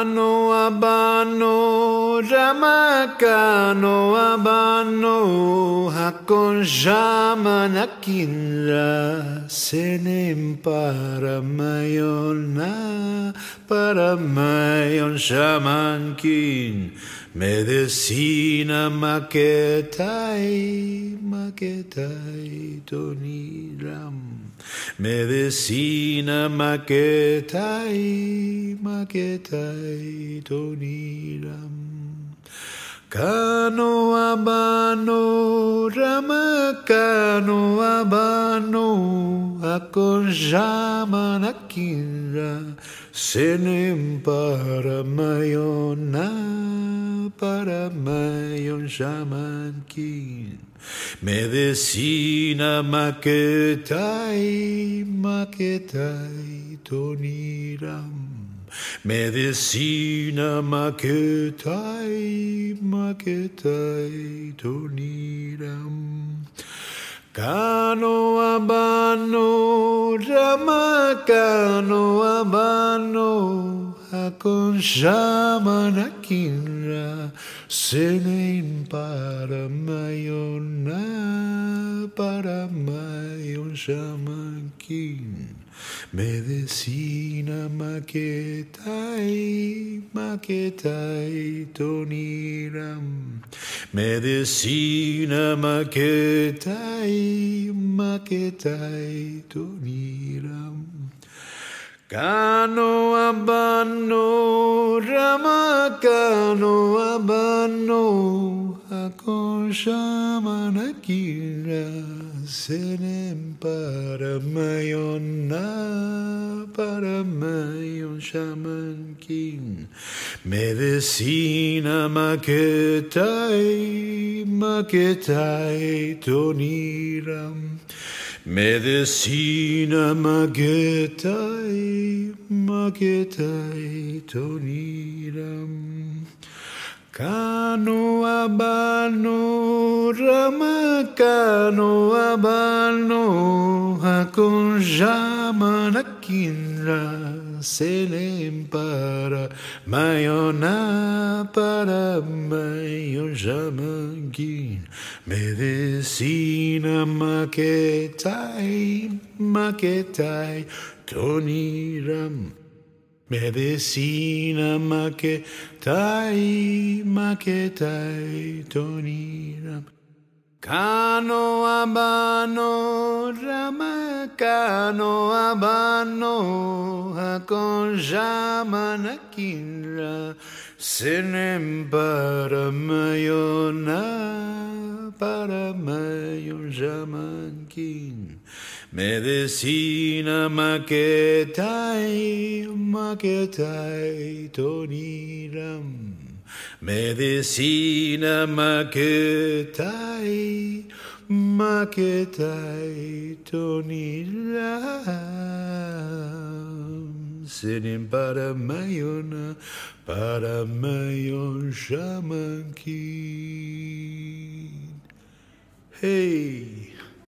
Abano rama kano abano hakon shaman akinra senem para mayon na para mayon shaman kin medicina maketai maketai toniram. Medicina maketai, maketai toniram. Kano abano, rama kano abano, akon jaman akira, senem para mayona, para mayon shaman kin. Medicina maketai, maketai toniram. Medicina maketai, maketai toniram. Kano abano, rama kano abano, hakon shamanakinra, senem para mayona, para mayon shamankin. Medicina maketai, maketai toniram. Medicina maketai, maketai toniram. Kano abano, rama kano abano, ako shamanakira, senem para mayon na, shaman king. Medicina maketai, maketai toniram. Medicina magetai, magetai toniram. Kano abano, rama kano abano, hakon jamanakinra, selem para mayona para mayon jamangin. Medicina maketai, maketai toniram. Medicina maketai, maketai toniram. Kano abano, rama kano abano, hakon jamanakinra, senem para mayona, para mayon jamankin. Medicina maketai, maketai toniram. Medicina maketai, maketai toniram. Senim para mayona, para mayon shamankin. Hey.